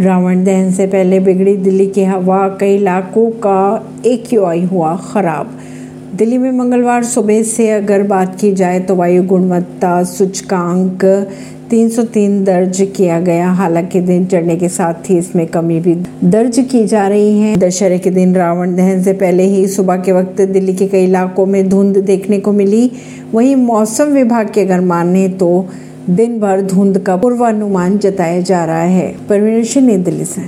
रावण दहन से पहले बिगड़ी दिल्ली की हवा कई इलाकों का एक हुआ खराब। दिल्ली में मंगलवार सुबह से अगर बात की जाए तो वायु गुणवत्ता सूचकांक 303 दर्ज किया गया। हालाँकि दिन चढ़ने के साथ ही इसमें कमी भी दर्ज की जा रही है। दशहरे के दिन रावण दहन से पहले ही सुबह के वक्त दिल्ली के कई इलाकों में धुंध देखने को मिली। वहीं मौसम विभाग के अगर माने तो दिन भर धुंध का पूर्वानुमान जताया जा रहा है। परवीन नई दिल्ली से